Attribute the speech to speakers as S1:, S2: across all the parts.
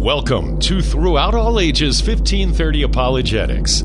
S1: Welcome to Throughout All Ages 1530 Apologetics,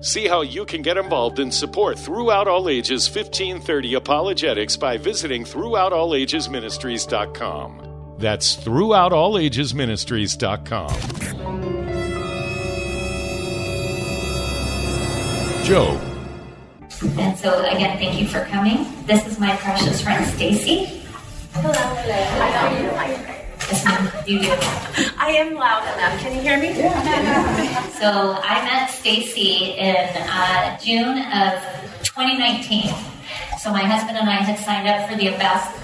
S1: See how you can get involved and support Throughout All Ages 1530 Apologetics by visiting throughoutallagesministries.com. That's throughoutallagesministries.com. Joe.
S2: And so again, thank you for coming. This is my precious friend Stacy.
S3: Hello. Hello.
S2: Yes, ma'am. You do.
S3: I am loud enough. Can you hear me?
S2: So I met Stacy in uh, June of 2019. So my husband and I had signed up for the ambassador.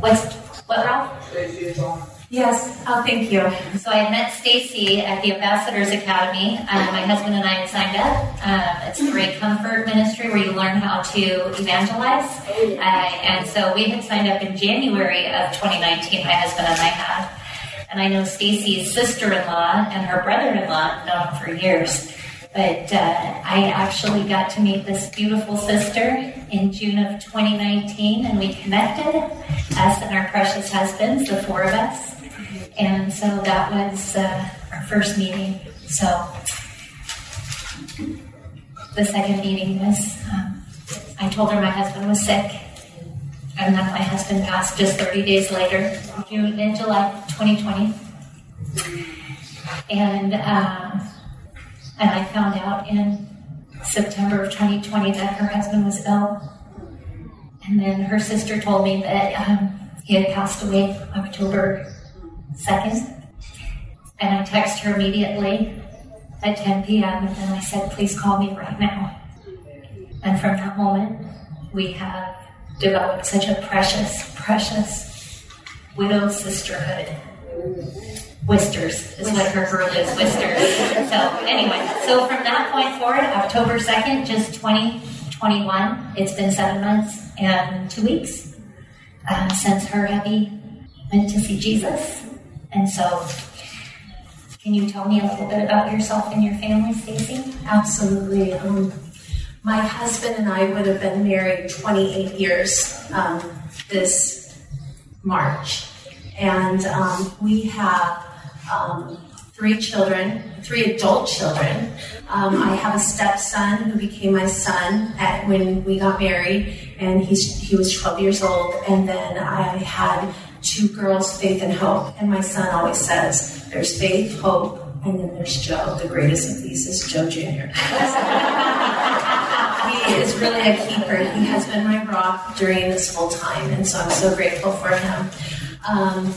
S2: What's what, Ralph?
S3: Yes. Oh, thank you.
S2: So I met Stacy at the Ambassadors Academy. Um, my husband and I had signed up. Um, it's a Ray Comfort ministry where you learn how to evangelize. Uh, and so we had signed up in January of 2019. My husband and I had. And I know Stacy's sister-in-law and her brother-in-law known for years. But uh, I actually got to meet this beautiful sister in June of 2019, and we connected, us and our precious husbands, the four of us. And so that was uh, our first meeting. So the second meeting was, um, I told her my husband was sick, and then my husband passed just 30 days later, June in July 2020. And and I found out in September of 2020 that her husband was ill. And then her sister told me that um, he had passed away October 2nd. And I texted her immediately at 10 p.m. and I said, please call me right now. And from that moment, we have developed such a precious, precious widow sisterhood. Whisters is what her group is, Whisters. So anyway, so from that point forward, October 2nd, just 2021, it's been seven months and two weeks uh, since her hubby went to see Jesus. And so, can you tell me a little bit about yourself and your family, Stacy?
S3: Absolutely. Um, my husband and I would have been married 28 years um, this March. And um, we have um, three children, three adult children. Um, I have a stepson who became my son at, when we got married, and he's, he was 12 years old. And then I had two girls, Faith and Hope. And my son always says, there's Faith, Hope, and then there's Joe. The greatest of these is Joe Jr. he is really a keeper. He has been my rock during this whole time, and so I'm so grateful for him. Um,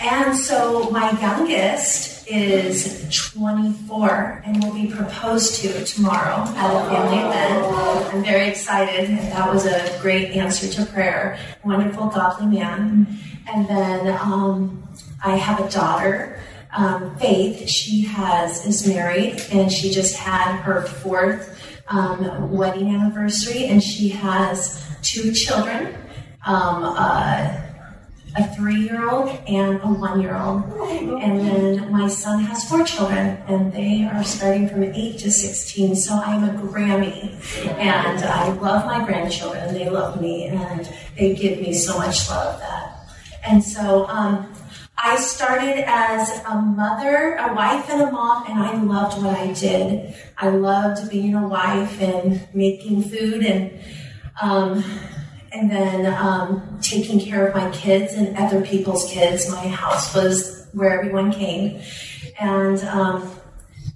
S3: and so my youngest is 24 and will be proposed to tomorrow at a family event. I'm very excited, that was a great answer to prayer. Wonderful, godly man. And then um, I have a daughter, um, Faith. She has is married, and she just had her fourth um, wedding anniversary, and she has two children. Um, uh, a three-year-old and a one-year-old. And then my son has four children, and they are starting from eight to sixteen. So I'm a Grammy, and I love my grandchildren. They love me, and they give me so much love. That, and so. Um, I started as a mother, a wife, and a mom, and I loved what I did. I loved being a wife and making food and um, and then um, taking care of my kids and other people's kids. My house was where everyone came, and um,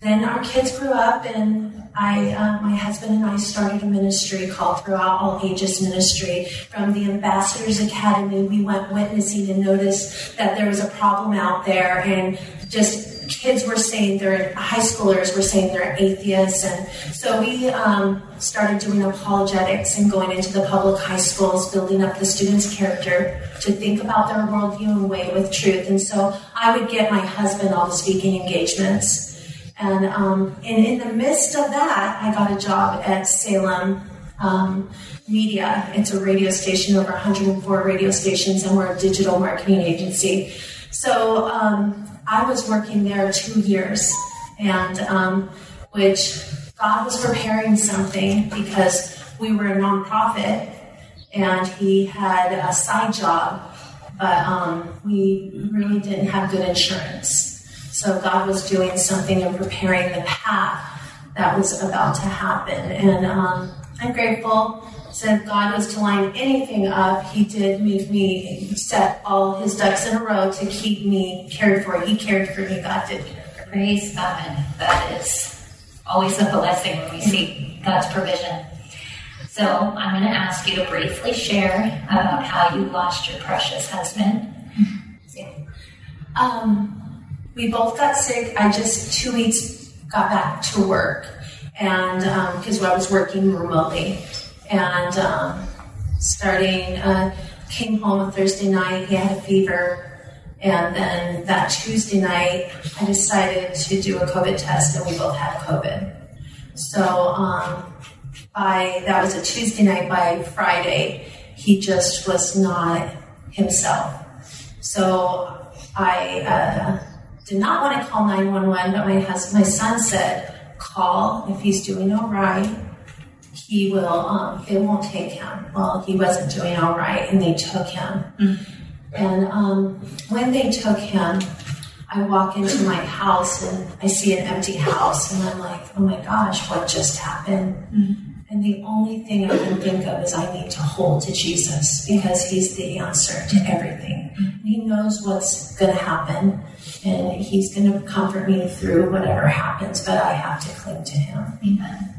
S3: then our kids grew up, and I, uh, my husband and I started a ministry called Throughout All Ages Ministry. From the Ambassadors Academy, we went witnessing and noticed that there was a problem out there, and just kids were saying they're high schoolers were saying they're atheists, and so we um, started doing apologetics and going into the public high schools, building up the students' character to think about their worldview and way with truth. And so I would get my husband all the speaking engagements. And, um, and in the midst of that, I got a job at Salem um, Media. It's a radio station, over 104 radio stations, and we're a digital marketing agency. So um, I was working there two years, and um, which God was preparing something because we were a nonprofit, and He had a side job, but um, we really didn't have good insurance. So God was doing something and preparing the path that was about to happen, and um, I'm grateful said God was to line anything up, He did make me set all His ducks in a row to keep me cared for. He cared for me. God did care for
S2: me. Praise God. That is always a blessing when we see God's provision. So I'm going to ask you to briefly share about how you lost your precious husband.
S3: Um, we both got sick. I just two weeks got back to work, and because um, I was working remotely, and um, starting uh, came home on Thursday night. He had a fever, and then that Tuesday night, I decided to do a COVID test, and we both had COVID. So um, by that was a Tuesday night. By Friday, he just was not himself. So I uh, did not want to call 911, but my husband, my son said, "Call if he's doing all right." He will, um, it won't take him. Well, he wasn't doing all right, and they took him. Mm-hmm. And um, when they took him, I walk into my house and I see an empty house, and I'm like, oh my gosh, what just happened? Mm-hmm. And the only thing I can think of is I need to hold to Jesus because He's the answer to everything. Mm-hmm. He knows what's going to happen, and He's going to comfort me through whatever happens, but I have to cling to Him.
S2: Amen.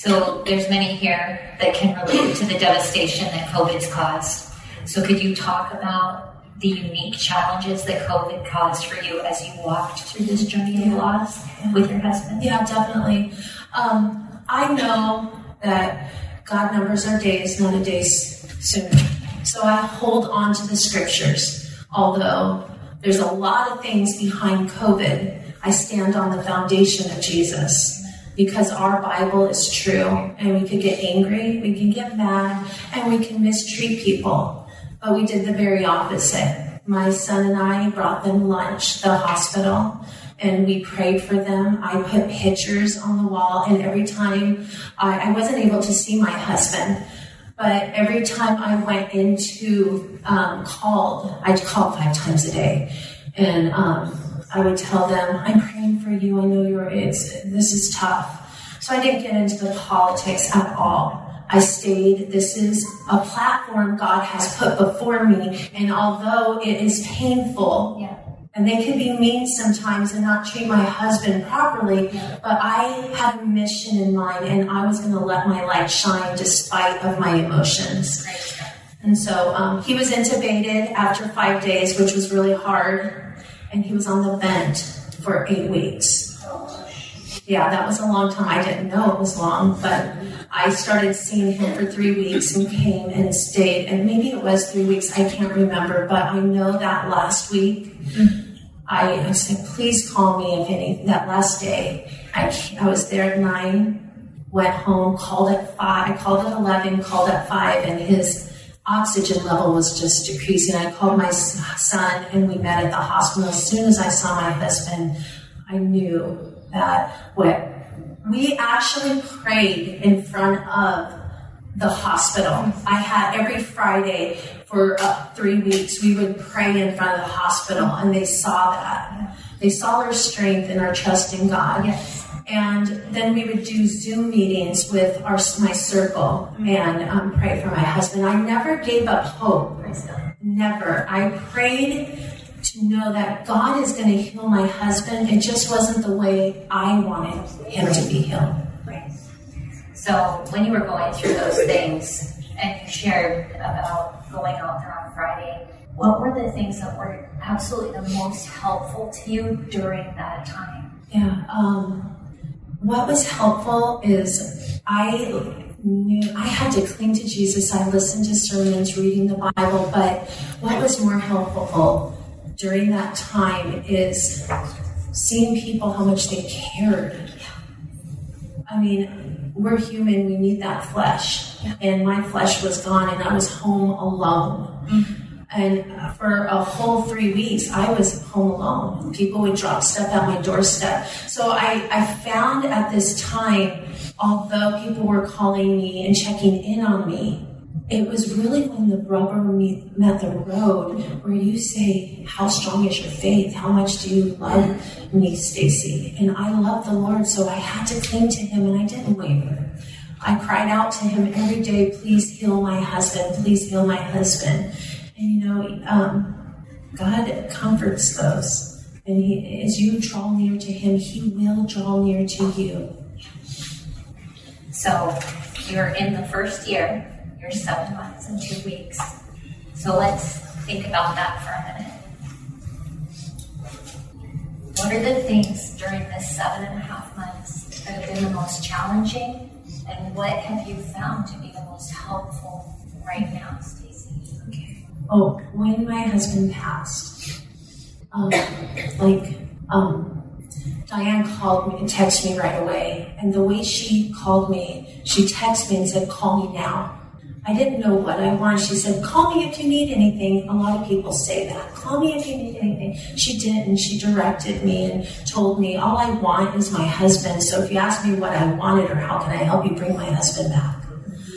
S2: So there's many here that can relate to the devastation that COVID's caused. So could you talk about the unique challenges that COVID caused for you as you walked through this journey of loss with your husband?
S3: Yeah, definitely. Um, I know that God numbers our days, not a day soon. So I hold on to the scriptures, although there's a lot of things behind COVID. I stand on the foundation of Jesus because our Bible is true and we could get angry, we can get mad, and we can mistreat people. But we did the very opposite. My son and I brought them lunch the hospital and we prayed for them. I put pictures on the wall, and every time I, I wasn't able to see my husband, but every time I went into um, called, I called five times a day, and um, I would tell them, I'm praying for you. I know you're, it's, this is tough. So I didn't get into the politics at all. I stayed, this is a platform God has put before me. And although it is painful, yeah. and they can be mean sometimes and not treat my husband properly, but I had a mission in mind and I was going to let my light shine despite of my emotions. And so um, he was intubated after five days, which was really hard and he was on the vent for eight weeks. Yeah, that was a long time. I didn't know it was long, but I started seeing him for three weeks and came and stayed. And maybe it was three weeks, I can't remember, but I know that last week I, I said, please call me if any, that last day. I, I was there at nine, went home, called at five, I called at 11, called at five, and his oxygen level was just decreasing. I called my son and we met at the hospital. As soon as I saw my husband, I knew that what we actually prayed in front of the hospital. I had every Friday for uh, three weeks, we would pray in front of the hospital, and they saw that. They saw our strength and our trust in God. Yes. And then we would do Zoom meetings with our my circle and um, pray for my husband. I never gave up hope. Never. I prayed to know that God is going to heal my husband. It just wasn't the way I wanted him to be healed.
S2: Right. So when you were going through those things and you shared about going out there on Friday, what were the things that were absolutely the most helpful to you during that time?
S3: Yeah. Um, what was helpful is I knew I had to cling to Jesus. I listened to sermons, reading the Bible, but what was more helpful during that time is seeing people how much they cared. I mean, we're human, we need that flesh. And my flesh was gone, and I was home alone. Mm-hmm. And for a whole three weeks, I was home alone. People would drop stuff at my doorstep. So I, I found at this time, although people were calling me and checking in on me, it was really when the rubber met the road where you say, How strong is your faith? How much do you love me, Stacy? And I love the Lord, so I had to cling to Him and I didn't waver. I cried out to Him every day, Please heal my husband, please heal my husband. And you know, um, God comforts those. And he, as you draw near to Him, He will draw near to you.
S2: So you're in the first year, you're seven months and two weeks. So let's think about that for a minute. What are the things during this seven and a half months that have been the most challenging? And what have you found to be the most helpful right now,
S3: oh, when my husband passed, um, like, um, Diane called me and texted me right away. And the way she called me, she texted me and said, call me now. I didn't know what I wanted. She said, call me if you need anything. A lot of people say that. Call me if you need anything. She didn't. And she directed me and told me, all I want is my husband. So if you ask me what I wanted or how can I help you bring my husband back.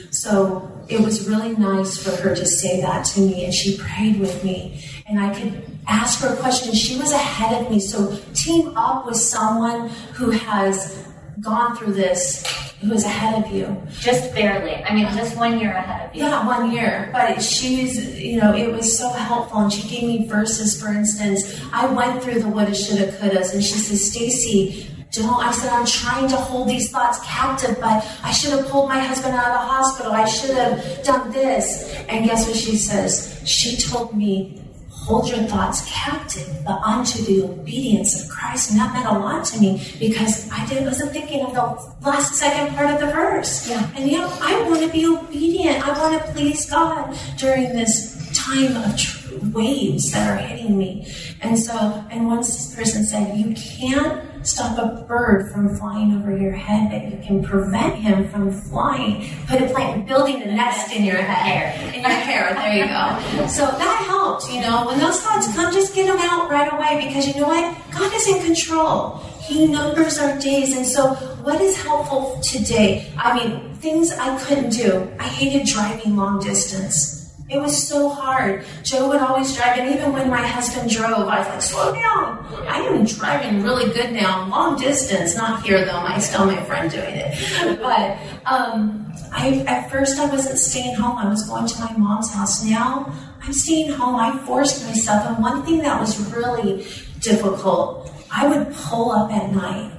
S3: So it was really nice for her to say that to me, and she prayed with me, and I could ask her a question. She was ahead of me, so team up with someone who has gone through this, who is ahead of you.
S2: Just barely. I mean, just one year ahead of you.
S3: Yeah, one year. But she's, you know, it was so helpful, and she gave me verses. For instance, I went through the woulda, shoulda, couldas, and she says, Stacy, don't. I said, I'm trying to hold these thoughts captive, but I should have pulled my husband out of the hospital. I should have done this. And guess what she says? She told me, hold your thoughts captive, but unto the obedience of Christ. And that meant a lot to me because I did, wasn't thinking of the last second part of the verse. Yeah. And yeah, I want to be obedient. I want to please God during this time of waves that are hitting me. And so, and once this person said, you can't stop a bird from flying over your head, but you can prevent him from flying. Put a plant, building a nest in your head, in your hair. There you go. So that helped. You know, when those thoughts come, just get them out right away because you know what? God is in control. He numbers our days, and so what is helpful today? I mean, things I couldn't do. I hated driving long distance. It was so hard. Joe would always drive, and even when my husband drove, I was like, slow down. I am driving really good now, long distance, not here though. I still my friend doing it. But um, I, at first, I wasn't staying home. I was going to my mom's house. Now I'm staying home. I forced myself. And one thing that was really difficult, I would pull up at night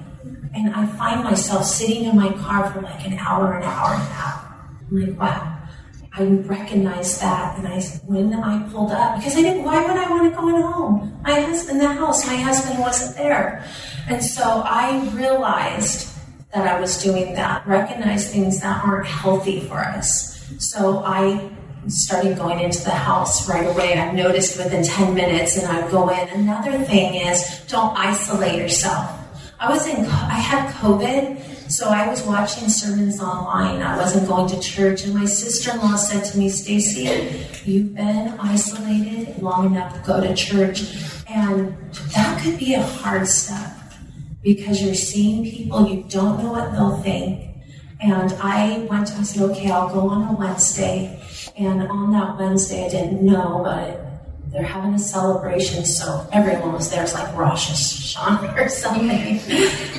S3: and I find myself sitting in my car for like an hour, an hour and a half. I'm like, wow, I recognized that, and I when I pulled up because I didn't. Why would I want to go in home? My husband, the house, my husband wasn't there, and so I realized that I was doing that. Recognize things that aren't healthy for us. So I started going into the house right away. I noticed within 10 minutes, and I'd go in. Another thing is don't isolate yourself. I was in. I had COVID so I was watching sermons online. I wasn't going to church, and my sister-in-law said to me, "Stacy, you've been isolated long enough to go to church." And that could be a hard step because you're seeing people, you don't know what they'll think. And I went to, I said, okay, I'll go on a Wednesday. And on that Wednesday, I didn't know, but they're having a celebration, so everyone was there. It's like Rosh Hashanah or something.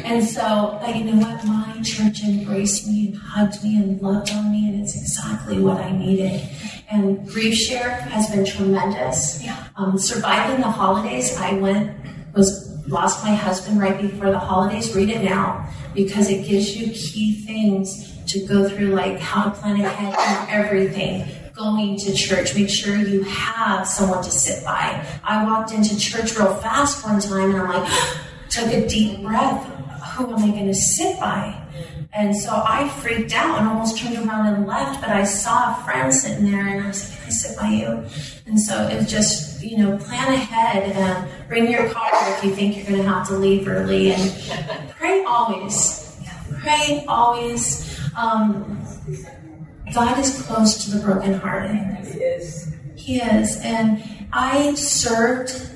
S3: and so, but you know what? My church embraced me and hugged me and loved on me, and it's exactly what I needed. And Grief Share has been tremendous. Um, surviving the holidays, I went, was lost my husband right before the holidays. Read it now because it gives you key things to go through, like how to plan ahead and everything going to church. Make sure you have someone to sit by. I walked into church real fast one time and I'm like, took a deep breath. Who am I going to sit by? And so I freaked out and almost turned around and left, but I saw a friend sitting there and I was like, Can I sit by you? And so it was just, you know, plan ahead and bring your car if you think you're going to have to leave early and pray always. Pray always. Um, God is close to the brokenhearted. He is. He is. And I served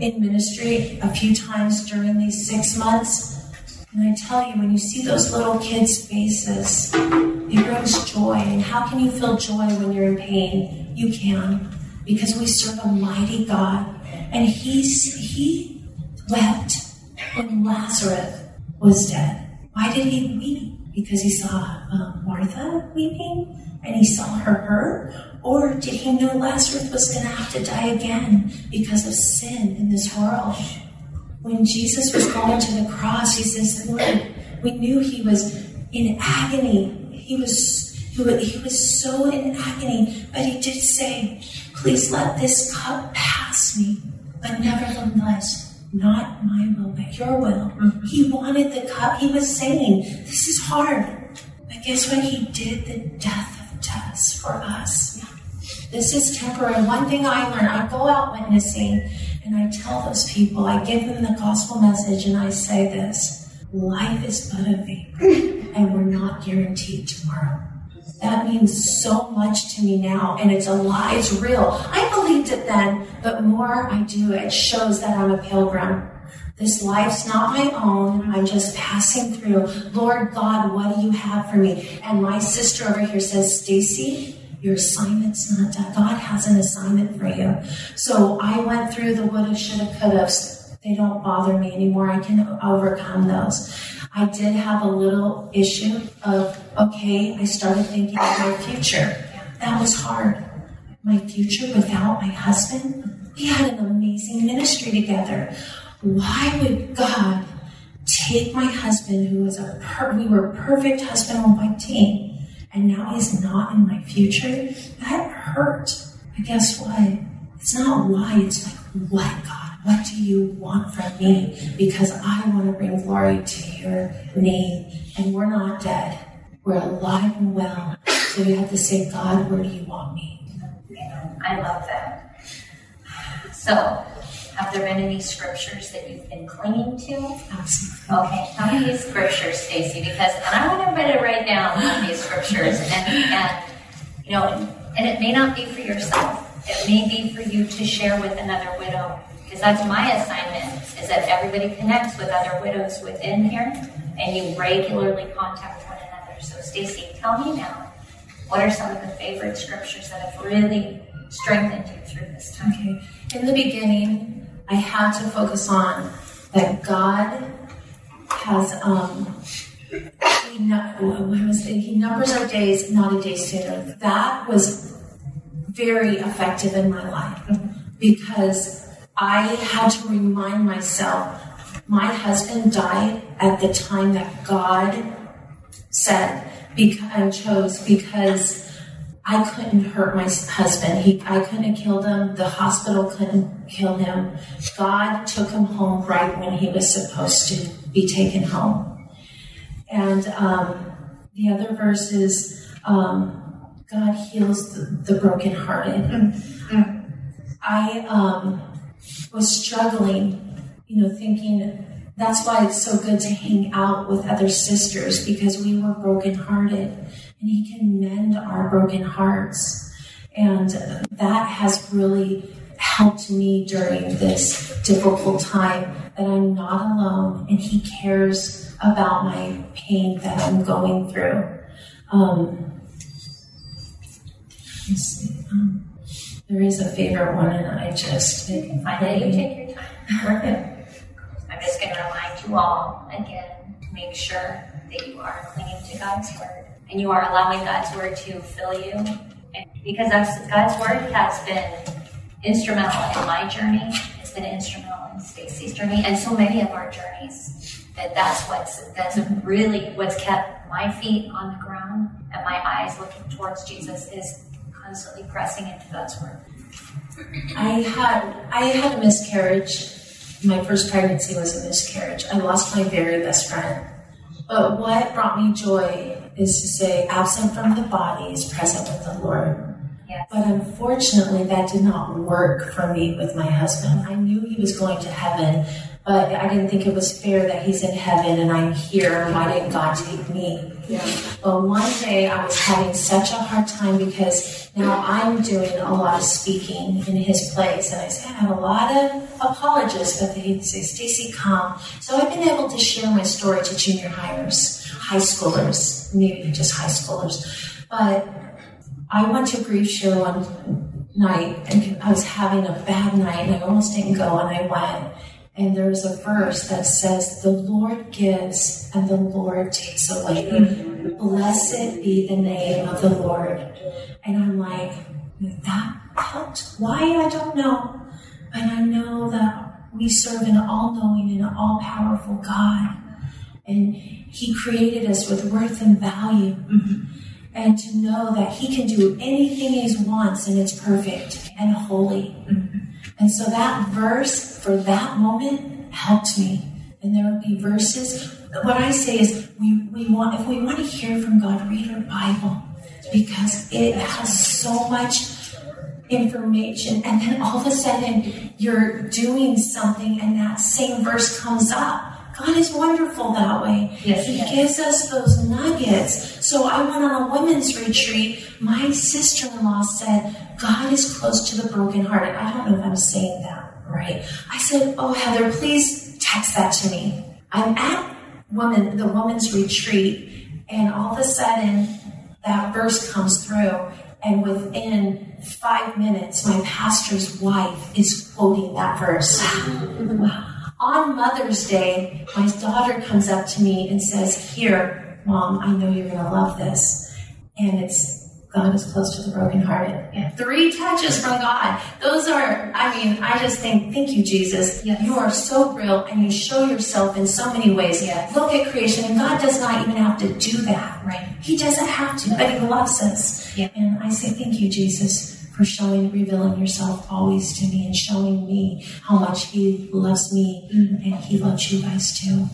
S3: in ministry a few times during these six months. And I tell you, when you see those little kids' faces, it brings joy. And how can you feel joy when you're in pain? You can, because we serve a mighty God. And he's, he wept when Lazarus was dead. Why did he weep? Because he saw um, Martha weeping and he saw her hurt? Or did he know Lazarus was going to have to die again because of sin in this world? When Jesus was going to the cross, he says, Lord, we knew he was in agony. He was, he was so in agony, but he did say, Please let this cup pass me, but nevertheless, not my will, but your will. Mm-hmm. He wanted the cup. He was saying, This is hard. But guess what? He did the death of deaths for us. This is temporary. One thing I learned I go out witnessing and I tell those people, I give them the gospel message and I say this life is but a vapor and we're not guaranteed tomorrow. That means so much to me now, and it's a alive, it's real. I believed it then, but more I do, it shows that I'm a pilgrim. This life's not my own. I'm just passing through. Lord God, what do you have for me? And my sister over here says, Stacy, your assignment's not done. God has an assignment for you. So I went through the woulda, shoulda, coulda. They don't bother me anymore. I can overcome those. I did have a little issue of, okay, I started thinking of my future. That was hard. My future without my husband? We had an amazing ministry together. Why would God take my husband, who was a per- we were a perfect husband and wife team, and now he's not in my future? That hurt. But guess what? It's not why, it's like, what, God? What do you want from me? Because I want to bring glory to your name. And we're not dead. We're alive and well. So you have to say, God, where do you want me?
S2: I love that. So, have there been any scriptures that you've been clinging to?
S3: Absolutely.
S2: Okay, tell me these scriptures, Stacy, because and I want everybody to write down these scriptures, and, and you know, and it may not be for yourself. It may be for you to share with another widow because that's my assignment, is that everybody connects with other widows within here, and you regularly contact one another. So, Stacy, tell me now, what are some of the favorite scriptures that have really strengthened you through this time?
S3: Okay. In the beginning, I had to focus on that God has um, he, he numbers our days, not a day stater. That was very effective in my life because I had to remind myself my husband died at the time that God said and chose because I couldn't hurt my husband. He, I couldn't have killed him. The hospital couldn't kill him. God took him home right when he was supposed to be taken home. And um, the other verse is um, God heals the, the brokenhearted. Mm-hmm. I um, was struggling, you know, thinking that's why it's so good to hang out with other sisters because we were brokenhearted and He can mend our broken hearts. And that has really helped me during this difficult time that I'm not alone and He cares about my pain that I'm going through. Um, um, there is a favorite one, and I just.
S2: I know you take your time. I'm just going to remind you all again to make sure that you are clinging to God's word and you are allowing God's word to fill you. And because God's word has been instrumental in my journey, it's been instrumental in Stacy's journey, and so many of our journeys. That that's what's that's really what's kept my feet on the ground and my eyes looking towards Jesus is constantly pressing into God's word.
S3: I had I had a miscarriage. My first pregnancy was a miscarriage. I lost my very best friend. But what brought me joy is to say, absent from the body is present with the Lord.
S2: Yes.
S3: But unfortunately, that did not work for me with my husband. I knew he was going to heaven, but I didn't think it was fair that he's in heaven and I'm here. Why didn't God take me?
S2: Yeah.
S3: But one day I was having such a hard time because now I'm doing a lot of speaking in his place. And I say, I have a lot of apologists, but they say, Stacy, come. So I've been able to share my story to junior hires, high schoolers, maybe just high schoolers. But I went to grief share one night and I was having a bad night and I almost didn't go and I went. And there's a verse that says, The Lord gives and the Lord takes away. Blessed be the name of the Lord. And I'm like, that helped. Why? I don't know. But I know that we serve an all knowing and all powerful God. And He created us with worth and value. And to know that He can do anything He wants and it's perfect and holy. And so that verse for that moment helped me. And there would be verses. What I say is, we, we want if we want to hear from God, read our Bible because it has so much information. And then all of a sudden, you're doing something, and that same verse comes up. God is wonderful that way.
S2: Yes,
S3: he gives us those nuggets. So I went on a women's retreat. My sister-in-law said, God is close to the brokenhearted. I don't know if I'm saying that right. I said, Oh, Heather, please text that to me. I'm at woman, the women's retreat, and all of a sudden that verse comes through, and within five minutes, my pastor's wife is quoting that verse. On Mother's Day, my daughter comes up to me and says, Here, Mom, I know you're going to love this. And it's God is close to the brokenhearted. Yeah. Three touches from God. Those are, I mean, I just think, thank you, Jesus.
S2: Yes.
S3: You are so real and you show yourself in so many ways.
S2: Yes.
S3: Look at creation, and God does not even have to do that.
S2: Right.
S3: He doesn't have to, but He loves us.
S2: Yeah.
S3: And I say, thank you, Jesus, for showing, revealing yourself always to me and showing me how much He loves me and He loves you guys too.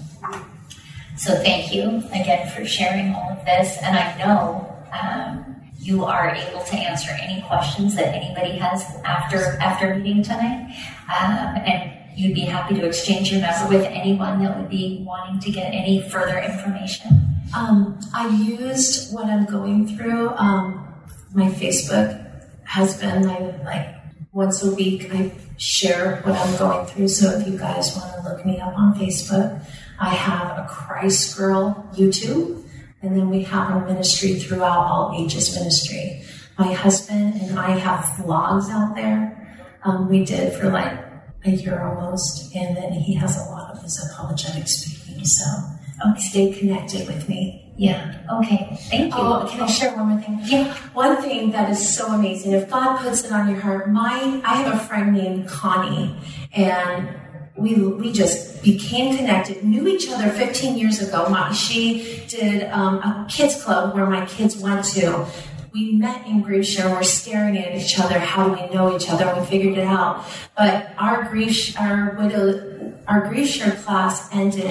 S2: So thank you again for sharing all of this. And I know um, you are able to answer any questions that anybody has after after meeting tonight. Um, and you'd be happy to exchange your number with anyone that would be wanting to get any further information.
S3: Um, I used what I'm going through. Um, my Facebook has been like once a week. I share what I'm going through. So if you guys want to look me up on Facebook, I have a Christ Girl YouTube, and then we have our ministry throughout all ages ministry. My husband and I have vlogs out there. Um, we did for like a year almost, and then he has a lot of his apologetic speaking. So um, stay connected with me.
S2: Yeah. Okay. Thank you.
S3: Oh, can I share one more thing?
S2: Yeah.
S3: One thing that is so amazing, if God puts it on your heart, my I have a friend named Connie, and we we just became connected, knew each other 15 years ago. My, she did um, a kids club where my kids went to. We met in grief share. We're staring at each other. How do we know each other? We figured it out. But our grief, our widow, our grief share class ended,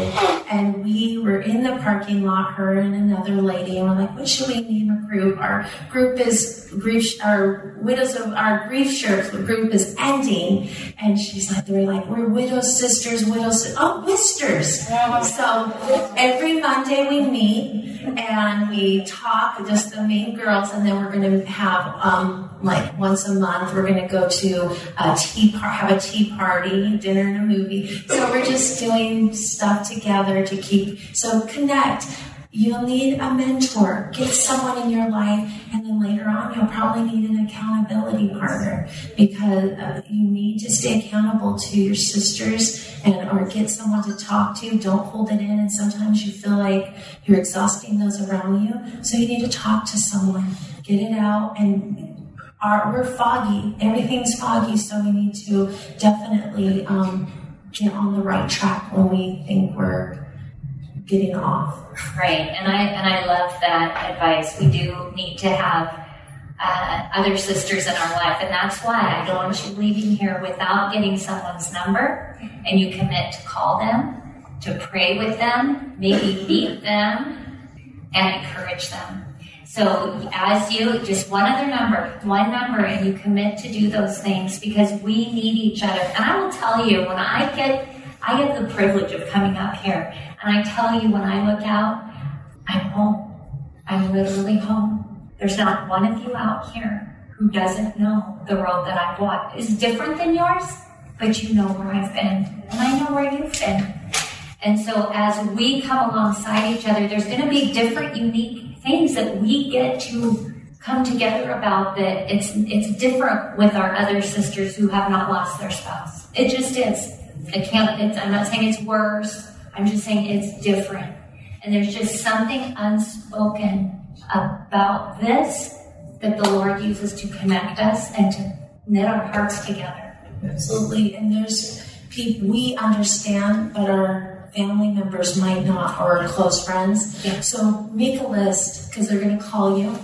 S3: and we were in the parking lot, her and another lady, and we're like, "What should we name a group?" Our group is grief. Our widows of our grief share group is ending, and she's like, "They're like, we're widows, sisters, widows, oh, wisters." So every Monday we meet and we talk, just the main girls, and then we're going to have um, like once a month we're going to go to a tea par- have a tea party, dinner and a movie. So we're just doing stuff together to keep so connect. You'll need a mentor. Get someone in your life, and then later on, you'll probably need an accountability partner because uh, you need to stay accountable to your sisters and or get someone to talk to. Don't hold it in, and sometimes you feel like you're exhausting those around you. So you need to talk to someone, get it out, and our, we're foggy. Everything's foggy, so we need to definitely um, get on the right track when we think we're getting off.
S2: Right, and I and I love that advice. We do need to have uh, other sisters in our life, and that's why I don't want you leaving here without getting someone's number, and you commit to call them, to pray with them, maybe meet them, and encourage them. So as you just one other number, one number, and you commit to do those things because we need each other. And I will tell you, when I get I get the privilege of coming up here and I tell you, when I look out, I'm home. I'm literally home. There's not one of you out here who doesn't know the road that I've walked. is different than yours, but you know where I've been, and I know where you've been. And so as we come alongside each other, there's going to be different, unique things that we get to come together about that it's it's different with our other sisters who have not lost their spouse. It just is. It can't. It's, I'm not saying it's worse. I'm just saying it's different. And there's just something unspoken about this that the Lord uses to connect us and to knit our hearts together.
S3: Absolutely. And there's people we understand, but our family members might not, or close friends.
S2: Yeah.
S3: So make a list because they're going to call you.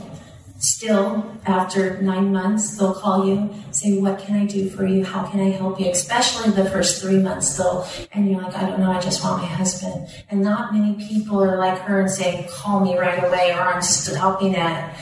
S3: Still after nine months they'll call you say what can i do for you? How can i help you? Especially the first three months though and you're like i don't know i just want my husband. And not many people are like her and say call me right away or i'm just helping at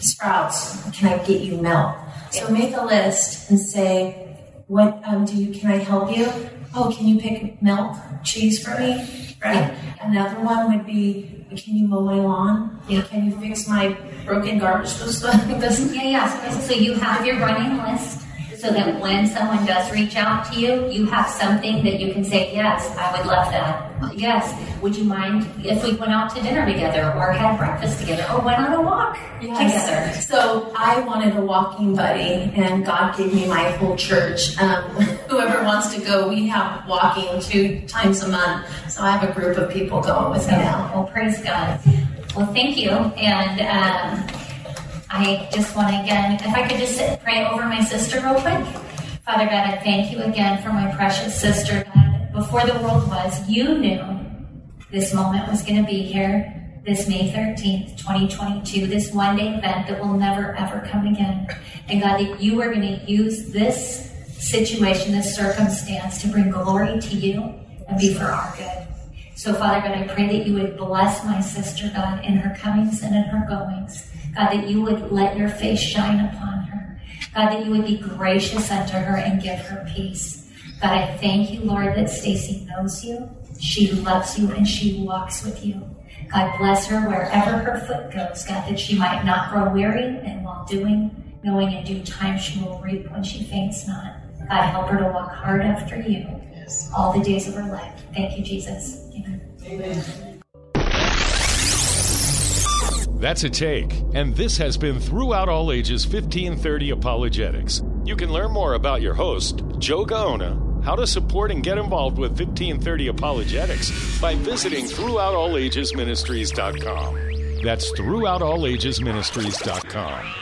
S3: sprouts. Can i get you milk? So make a list and say what um, do you can i help you oh can you pick milk cheese for me right another one would be can you mow my lawn?
S2: Yeah.
S3: Can you fix my broken garbage disposal?
S2: Yeah, yeah. So, so you have your running list so that when someone does reach out to you, you have something that you can say, yes, I would love that. Yes, would you mind if we went out to dinner together or had breakfast together or went on a walk
S3: Yes.
S2: together?
S3: So I wanted a walking buddy, and God gave me my whole church. Um, whoever wants to go, we have walking two times a month. So I have a group of people going with me now.
S2: Well, praise God. Well, thank you. And um, I just want to again, if I could just sit, pray over my sister real quick. Father God, I thank you again for my precious sister. God, before the world was, you knew this moment was going to be here. This May 13th, 2022, this one day event that will never ever come again. And God, that you are going to use this situation, this circumstance to bring glory to you and be for our good. So, Father God, I pray that you would bless my sister, God, in her comings and in her goings. God, that you would let your face shine upon her. God, that you would be gracious unto her and give her peace. God, I thank you, Lord, that Stacy knows you, she loves you, and she walks with you. God, bless her wherever her foot goes, God, that she might not grow weary, and while doing, knowing in due time she will reap when she faints not. God, help her to walk hard after you all the days of her life. Thank you, Jesus. Amen.
S1: That's a take. And this has been Throughout All Ages 1530 Apologetics. You can learn more about your host, Joe Gaona, how to support and get involved with 1530 Apologetics by visiting throughoutallagesministries.com. That's throughoutallagesministries.com.